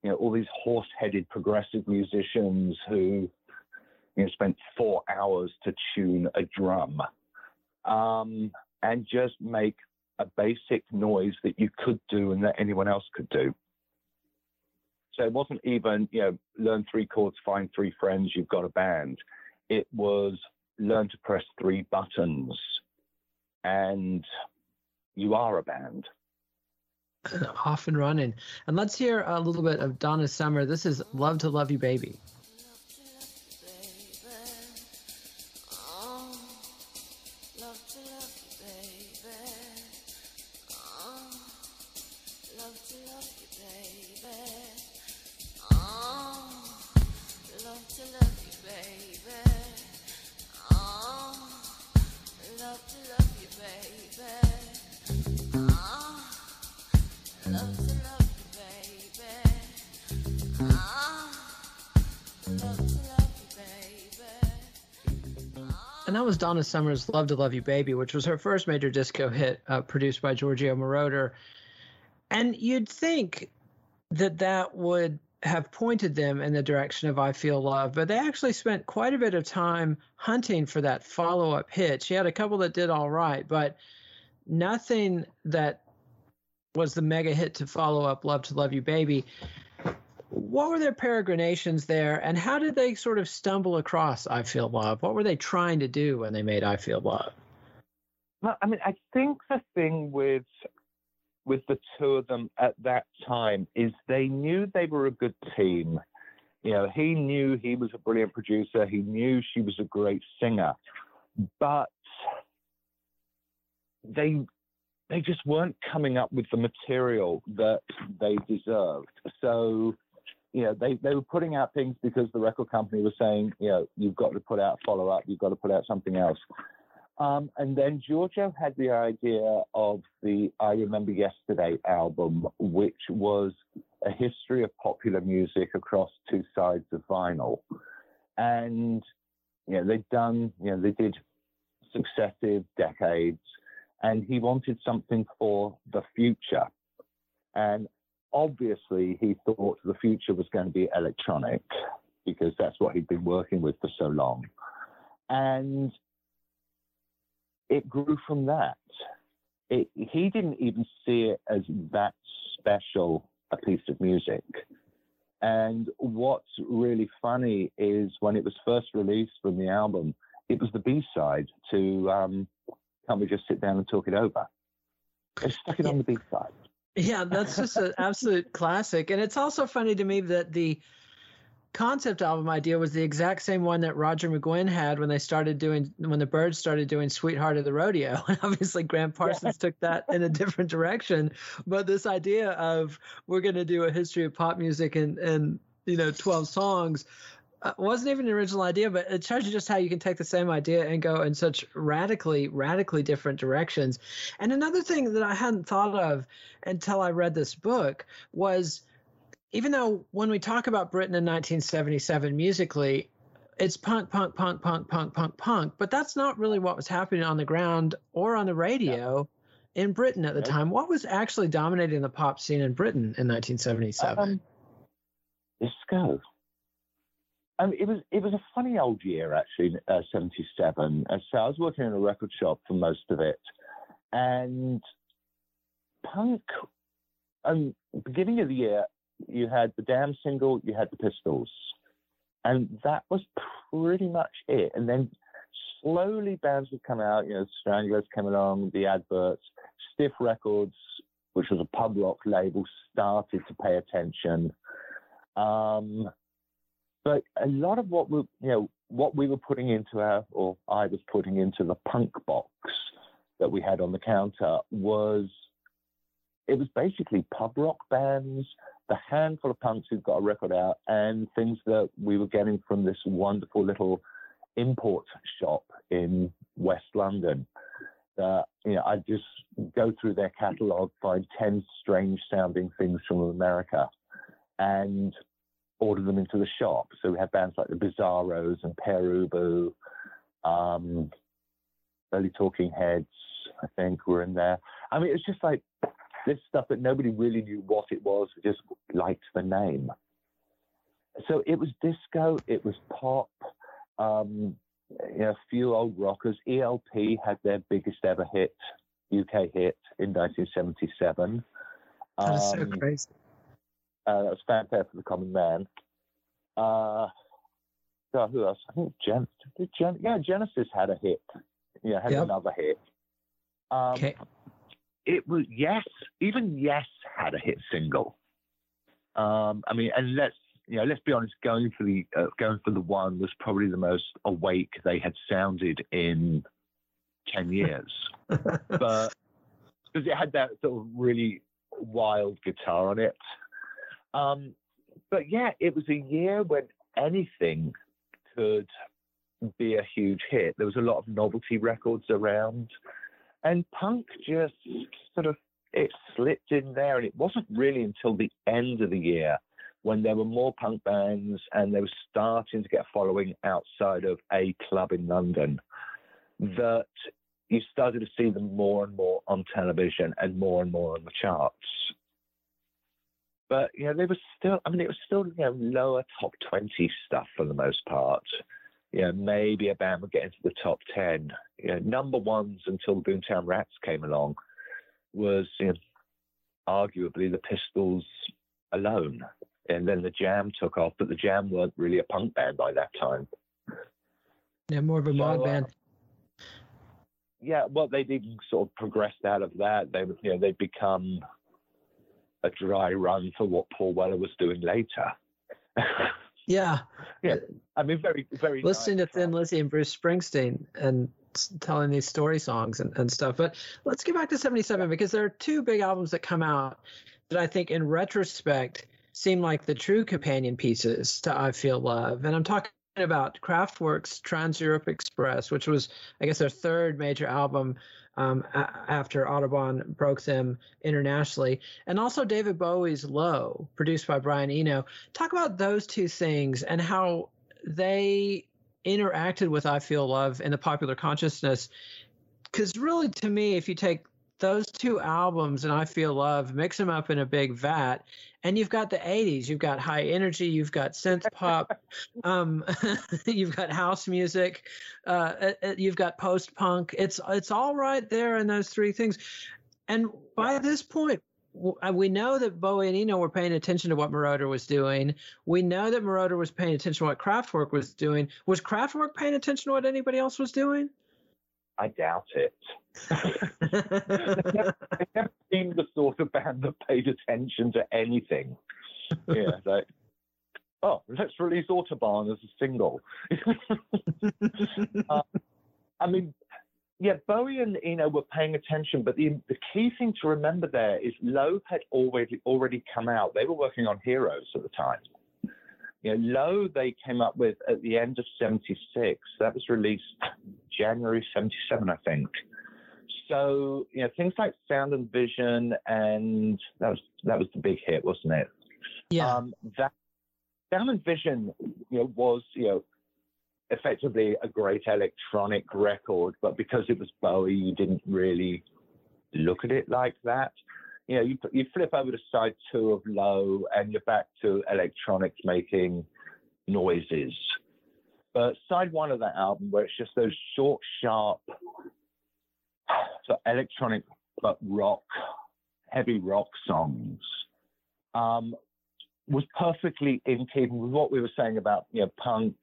you know all these horse-headed progressive musicians who you know spent four hours to tune a drum, um, and just make a basic noise that you could do and that anyone else could do. So it wasn't even, you know, learn three chords, find three friends, you've got a band. It was learn to press three buttons and you are a band. [LAUGHS] Off and running. And let's hear a little bit of Donna Summer. This is Love to Love You Baby. Was Donna Summer's "Love to Love You, Baby," which was her first major disco hit, uh, produced by Giorgio Moroder. And you'd think that that would have pointed them in the direction of "I Feel Love," but they actually spent quite a bit of time hunting for that follow-up hit. She had a couple that did all right, but nothing that was the mega hit to follow up "Love to Love You, Baby." What were their peregrinations there and how did they sort of stumble across I Feel Love? What were they trying to do when they made I Feel Love? Well, I mean, I think the thing with with the two of them at that time is they knew they were a good team. You know, he knew he was a brilliant producer. He knew she was a great singer, but they they just weren't coming up with the material that they deserved. So you know, they, they were putting out things because the record company was saying, you know, you've got to put out follow up, you've got to put out something else. Um, and then Giorgio had the idea of the I Remember Yesterday album, which was a history of popular music across two sides of vinyl. And, you know, they'd done, you know, they did successive decades, and he wanted something for the future. And obviously he thought the future was going to be electronic because that's what he'd been working with for so long. And it grew from that. It, he didn't even see it as that special a piece of music. And what's really funny is when it was first released from the album, it was the B side to um, Can't We Just Sit Down and Talk It Over? They stuck it on the B side. Yeah, that's just an absolute classic. And it's also funny to me that the concept album idea was the exact same one that Roger McGuinn had when they started doing when the Byrds started doing Sweetheart of the Rodeo. [LAUGHS] And obviously Gram Parsons yeah. took that in a different direction, but this idea of we're going to do a history of pop music and and you know 12 songs wasn't even an original idea, but it shows you just how you can take the same idea and go in such radically, radically different directions. And another thing that I hadn't thought of until I read this book was even though when we talk about Britain in 1977 musically, it's punk, punk, punk, punk, punk, punk, punk, but that's not really what was happening on the ground or on the radio. Yeah. In Britain at the time, what was actually dominating the pop scene in Britain in 1977? Um, disco. Um, it was it was a funny old year actually, uh, '77. Uh, so I was working in a record shop for most of it, and punk. Um, beginning of the year, you had the Damn single, you had the Pistols, and that was pretty much it. And then slowly bands would come out. You know, Stranglers came along, the adverts, Stiff Records, which was a pub rock label, started to pay attention. Um, but a lot of what we, you know, what we were putting into our, or I was putting into the punk box that we had on the counter was, it was basically pub rock bands, the handful of punks who got a record out, and things that we were getting from this wonderful little import shop in West London. Uh, you know, I just go through their catalog, find ten strange sounding things from America, and order them into the shop. So we had bands like the Bizarros and Pere Ubu, um, Early Talking Heads, I think, were in there. I mean, it was just like this stuff that nobody really knew what it was, just liked the name. So it was disco, it was pop, um, you know, a few old rockers. ELP had their biggest ever hit, UK hit in 1977. That is so Um, crazy. Uh, that was Fanfare for the Common Man. Uh, who else? I think Gen- did Gen- yeah, Genesis had a hit. Yeah, had Yep. another hit. Um, Okay. It was Yes, even Yes had a hit single. Um, I mean, and let's you know, let's be honest. Going for the uh, going for the one was probably the most awake they had sounded in ten years [LAUGHS] but because it had that sort of really wild guitar on it. Um, but yeah, it was a year when anything could be a huge hit. There was a lot of novelty records around, and punk just sort of it slipped in there. And it wasn't really until the end of the year when there were more punk bands and they were starting to get a following outside of a club in London that you started to see them more and more on television and more and more on the charts. But you know, they were still. I mean, it was still you know lower top twenty stuff for the most part. You know, maybe a band would get into the top ten. You know, number ones until the Boomtown Rats came along was you know, arguably the Pistols alone, and then the Jam took off. But the Jam weren't really a punk band by that time. Yeah, more of a So, mod uh, band. yeah, well, they'd even sort of progressed out of that. They, you know, they'd become a dry run for what Paul Weller was doing later. [LAUGHS] Yeah. Yeah. I mean, very, very. listening to nice Thin. Lizzy and Bruce Springsteen and telling these story songs and, and stuff. But let's get back to 77 because there are two big albums that come out that I think in retrospect seem like the true companion pieces to I Feel Love. And I'm talking about Kraftwerk's Trans Europe Express, which was, I guess, their third major album um, a- after Autobahn broke them internationally, and also David Bowie's Low, produced by Brian Eno. Talk about those two things and how they interacted with I Feel Love in the popular consciousness. Because really, to me, if you take those two albums and I Feel Love, mix them up in a big vat, and you've got the 80s, you've got high energy, you've got synth pop, [LAUGHS] um, [LAUGHS] you've got house music, uh, uh, uh, you've got post punk. It's it's all right there in those three things. And by this point, uh, we know that Bowie and Eno were paying attention to what Moroder was doing. We know that Moroder was paying attention to what Kraftwerk was doing. Was Kraftwerk paying attention to what anybody else was doing? I doubt it. [LAUGHS] They've never been the sort of band that paid attention to anything. Yeah, [LAUGHS] like, oh, let's release Autobahn as a single. [LAUGHS] Uh, I mean, yeah, Bowie and Eno were paying attention, but the the key thing to remember there is Low had already already come out. They were working on Heroes at the time. You know, Low they came up with at the end of '76. That was released January '77, I think. So you know, things like Sound and Vision, and that was that was the big hit, wasn't it? yeah. Um, that Sound and Vision, you know, was you know effectively a great electronic record, but because it was Bowie, you didn't really look at it like that. You know, you you flip over to side two of Low, and you're back to electronics making noises. But side one of that album, where it's just those short, sharp, so electronic but rock, heavy rock songs, um, was perfectly in keeping with what we were saying about you know punk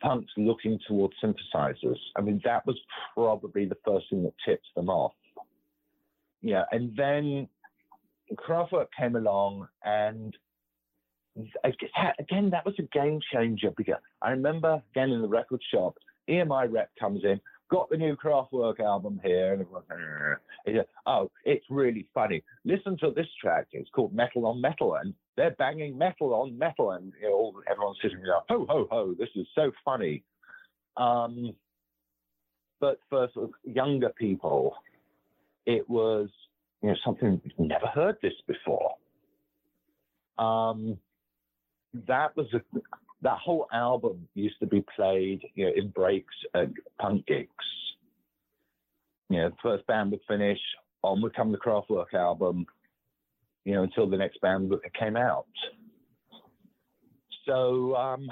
punks looking towards synthesizers. I mean that was probably the first thing that tipped them off. Yeah, and then Kraftwerk came along and again that was a game changer because I remember again in the record shop, EMI rep comes in, got the new Kraftwerk album here, and everyone's. Oh, it's really funny. Listen to this track. It's called Metal on Metal, and they're banging metal on metal, and you know, everyone's sitting there, ho ho ho, this is so funny. Um, but for sort of younger people, it was you know something never heard this before. Um, that was a that whole album used to be played, you know, in breaks at punk gigs. You know, first band would finish, on would come the Kraftwerk album, you know, until the next band came out. So, um,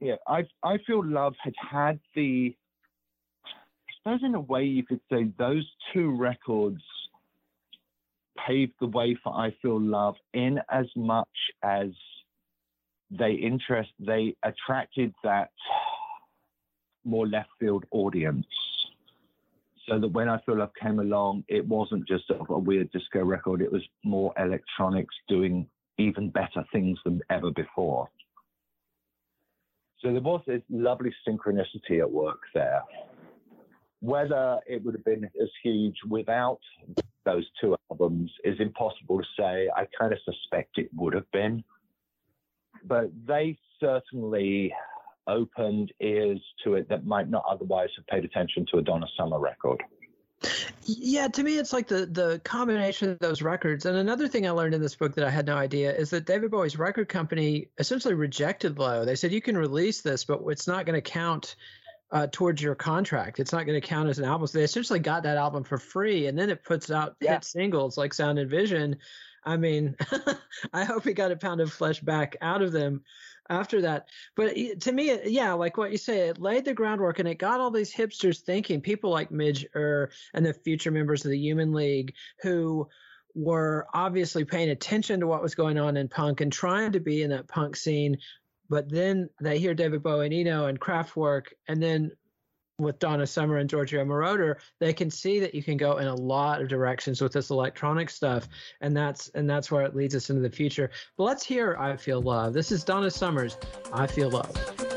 yeah, I I feel Love had had the, suppose in a way you could say those two records paved the way for I Feel Love in as much as they interest they attracted that more left field audience so that when I Feel Love came along, it wasn't just a, a weird disco record. It was more electronics doing even better things than ever before. So there was this lovely synchronicity at work there. Whether it would have been as huge without those two albums is impossible to say. I kind of suspect it would have been. But they certainly opened ears to it that might not otherwise have paid attention to a Donna Summer record. Yeah, to me, it's like the the combination of those records. And another thing I learned in this book that I had no idea is that David Bowie's record company essentially rejected Low. They said you can release this, but it's not going to count uh, towards your contract. It's not going to count as an album. So they essentially got that album for free, and then it puts out yeah. hit singles like Sound and Vision. I mean, [LAUGHS] I hope he got a pound of flesh back out of them after that. But to me, yeah, like what you say, it laid the groundwork and it got all these hipsters thinking. People like Midge Ure and the future members of the Human League who were obviously paying attention to what was going on in punk and trying to be in that punk scene. But then they hear David Bowie and Eno and Kraftwerk, and then with Donna Summer and Giorgio Moroder, they can see that you can go in a lot of directions with this electronic stuff, and that's and that's where it leads us into the future. But let's hear "I Feel Love." This is Donna Summers. "I Feel Love."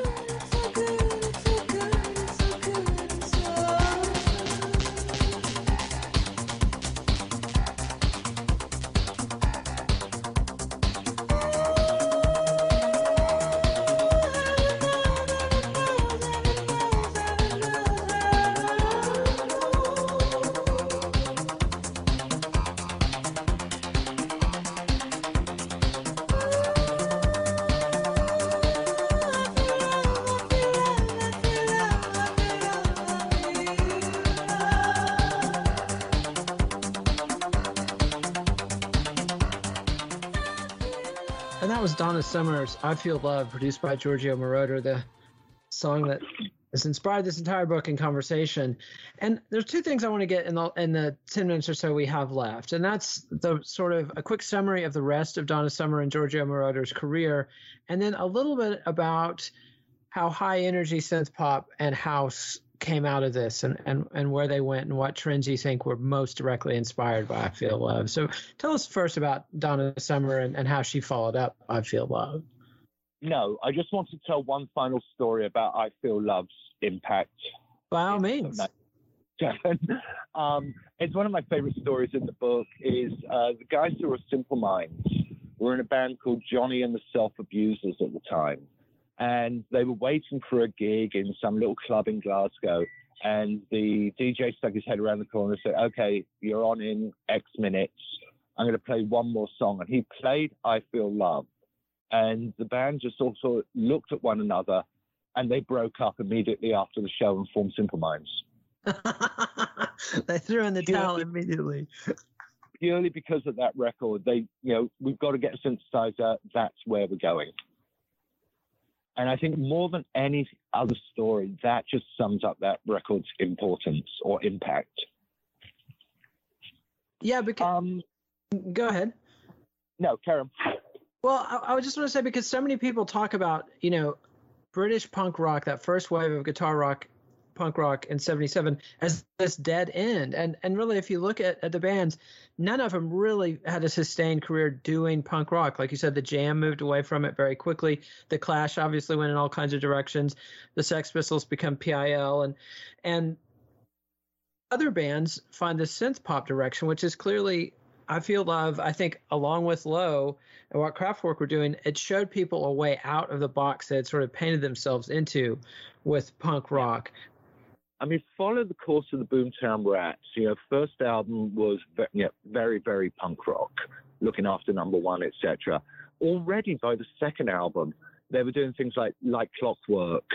Summers, I Feel Love, produced by Giorgio Moroder, the song that has inspired this entire book and conversation. And there's two things I want to get in the in the 10 minutes or so we have left. And that's the sort of a quick summary of the rest of Donna Summer and Giorgio Moroder's career, and then a little bit about how high energy synth pop and house came out of this and, and, and where they went and what trends you think were most directly inspired by I Feel Love. So tell us first about Donna Summer and, and how she followed up I Feel Love. No, I just want to tell one final story about I Feel Love's impact. By all means. [LAUGHS] um, it's one of my favorite stories in the book is uh, the guys who were Simple Minds were in a band called Johnny and the Self Abusers at the time and they were waiting for a gig in some little club in Glasgow. And the DJ stuck his head around the corner and said, Okay, you're on in X minutes. I'm going to play one more song. And he played I Feel Love. And the band just also looked at one another and they broke up immediately after the show and formed Simple Minds. [LAUGHS] they threw in the towel immediately. Purely because of that record, they, you know, we've got to get a synthesizer. That's where we're going. And I think more than any other story, that just sums up that record's importance or impact. Yeah, because. Um, go ahead. No, Karen. Well, I, I just want to say because so many people talk about, you know, British punk rock, that first wave of guitar rock punk rock in 77 as this dead end. And and really if you look at, at the bands none of them really had a sustained career doing punk rock. Like you said the jam moved away from it very quickly. The clash obviously went in all kinds of directions. The sex pistols become pil and and other bands find the synth pop direction which is clearly I feel love. I think along with Low and what Kraftwerk were doing, it showed people a way out of the box that sort of painted themselves into with punk rock. I mean, follow the course of the Boomtown Rats. You know, first album was very, you know, very, very punk rock, looking after number one, etc. Already by the second album, they were doing things like like Clockwork,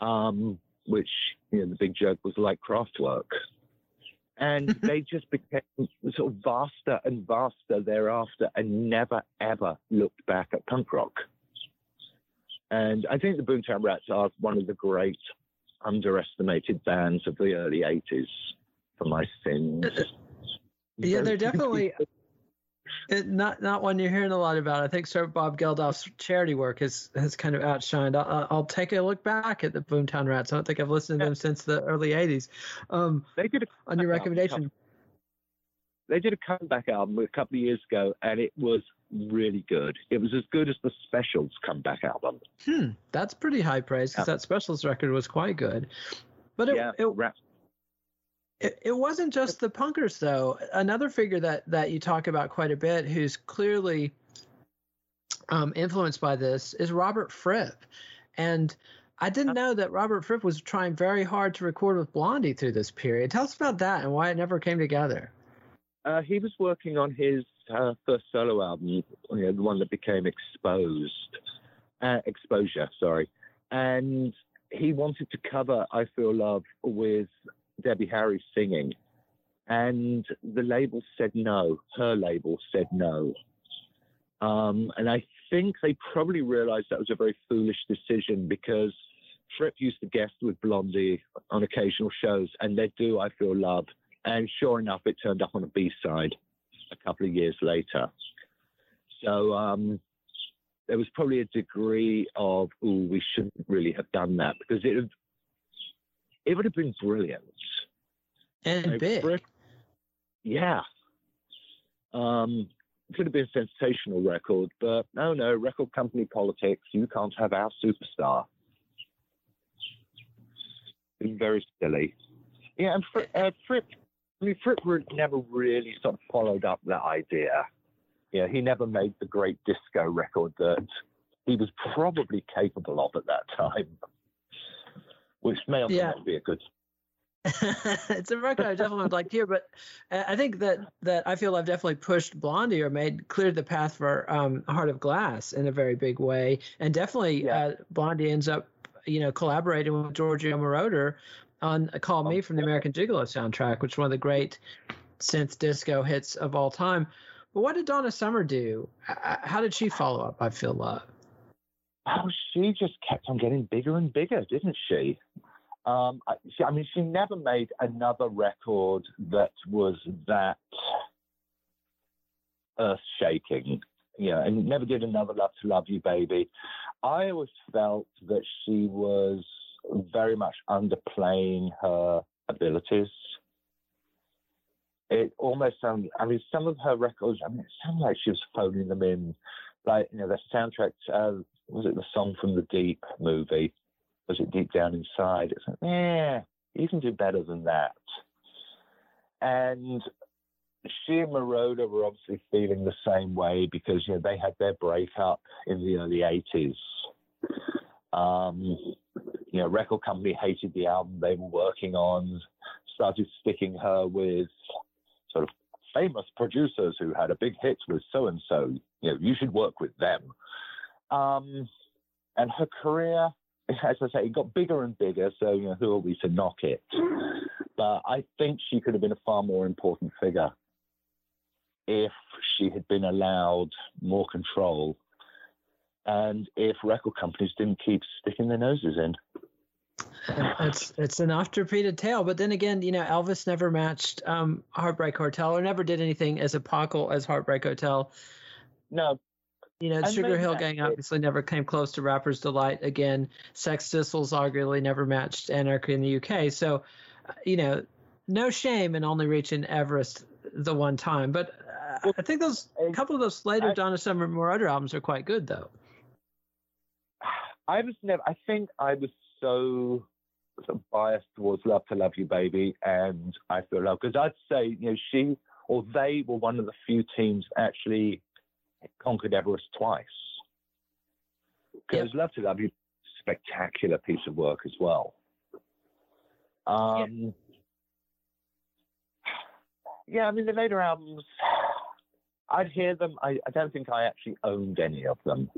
um, which you know the big joke was like Kraftwerk, And [LAUGHS] they just became sort of vaster and vaster thereafter and never, ever looked back at punk rock. And I think the Boomtown Rats are one of the great underestimated bands of the early 80s for my sins. Uh, uh, yeah, they're definitely it, not not one you're hearing a lot about. I think Sir Bob Geldof's charity work has has kind of outshined. I'll, I'll take a look back at the Boomtown Rats. I don't think I've listened to them since the early '80s. Um, they did on your recommendation. They did a comeback album a couple of years ago, and it was really good. It was as good as the Specials comeback album. Hmm, that's pretty high praise because yeah. that Specials record was quite good. But it, yeah, it, it, it wasn't just the punkers though. Another figure that that you talk about quite a bit, who's clearly um, influenced by this, is Robert Fripp, and I didn't know that Robert Fripp was trying very hard to record with Blondie through this period. Tell us about that and why it never came together. Uh, he was working on his uh, first solo album, you know, the one that became Exposed, uh, Exposure, sorry, and he wanted to cover "I Feel Love" with Debbie Harry singing. And the label said no. Her label said no. Um, and I think they probably realized that was a very foolish decision because Fripp used to guest with Blondie on occasional shows, and they'd do I Feel Love. And sure enough, it turned up on a B side a couple of years later. So um, there was probably a degree of, oh, we shouldn't really have done that because it it would have been brilliant. And big. yeah. Um, it could have been a sensational record, but no, no, record company politics. You can't have our superstar. It's very silly. Yeah, and Fr- uh, Fripp, I mean, Fripp never really sort of followed up that idea. Yeah, he never made the great disco record that he was probably capable of at that time which may or may yeah. not be a good. [LAUGHS] it's a record I definitely would like to hear, but I think that that I feel I've definitely pushed Blondie or made cleared the path for um, Heart of Glass in a very big way, and definitely yeah. uh, Blondie ends up, you know, collaborating with Giorgio Moroder on "Call Me" from the American Gigolo soundtrack, which is one of the great synth disco hits of all time. But what did Donna Summer do? How did she follow up? I feel love. Oh, she just kept on getting bigger and bigger, didn't she? Um, I, she, I mean, she never made another record that was that earth shaking, you know, and never did another Love to Love You Baby. I always felt that she was very much underplaying her abilities. It almost sounded, I mean, some of her records, I mean, it sounded like she was phoning them in. Like, you know, the soundtrack, uh, was it the song from the Deep movie? Was it Deep Down Inside? It's like, yeah, you can do better than that. And she and Moroder were obviously feeling the same way because you know they had their breakup in the early '80s. Um, you know, record company hated the album they were working on, started sticking her with sort of famous producers who had a big hit with so and so. You know, you should work with them. Um, and her career, as I say, it got bigger and bigger. So, you know, who are we to knock it? But I think she could have been a far more important figure if she had been allowed more control and if record companies didn't keep sticking their noses in. It's it's an oft repeated tale, but then again, you know, Elvis never matched um, Heartbreak Hotel or never did anything as epochal as Heartbreak Hotel. No, you know, Sugar Hill Gang obviously never came close to Rapper's Delight. Again, Sex Pistols arguably never matched Anarchy in the UK. So, uh, you know, no shame in only reaching Everest the one time. But uh, I think those a couple of those later I, Donna Summer Moroder albums are quite good, though. I was never. I think I was so, so biased towards Love to Love You Baby and I Feel Love because I'd say you know she or they were one of the few teams actually conquered Everest twice. Because yep. Love to Love You, spectacular piece of work as well. Um, yeah. yeah, I mean the later albums, I'd hear them. I, I don't think I actually owned any of them.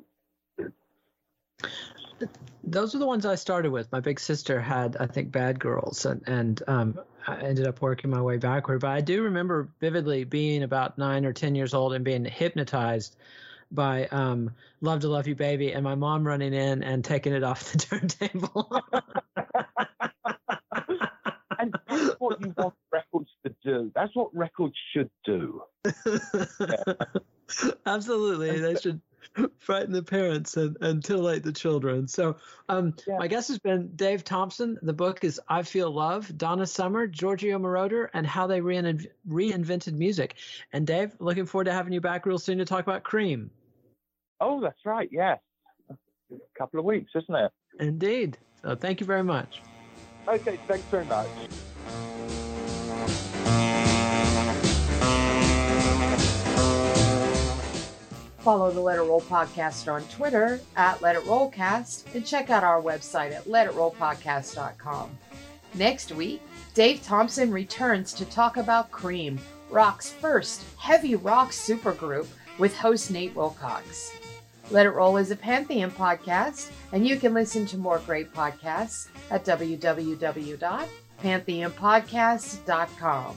Those are the ones I started with. My big sister had, I think, Bad Girls, and and um, I ended up working my way backward. But I do remember vividly being about nine or ten years old and being hypnotized by um, "Love to Love You, Baby," and my mom running in and taking it off the [LAUGHS] turntable. [LAUGHS] and that's what you want records to do. That's what records should do. Yeah. [LAUGHS] Absolutely, they should [LAUGHS] frighten the parents and, and titillate the children. So, um, yeah. my guest has been Dave Thompson. The book is I Feel Love, Donna Summer, Giorgio Moroder, and How They Rein- Reinvented Music. And Dave, looking forward to having you back real soon to talk about Cream. Oh, that's right. Yes. A couple of weeks, isn't it? Indeed. So, thank you very much. Okay, thanks very much. Follow the Let It Roll podcast on Twitter at Let It Rollcast and check out our website at letitrollpodcast.com. Next week, Dave Thompson returns to talk about Cream, rock's first heavy rock supergroup with host Nate Wilcox. Let It Roll is a Pantheon podcast, and you can listen to more great podcasts at www.pantheonpodcast.com.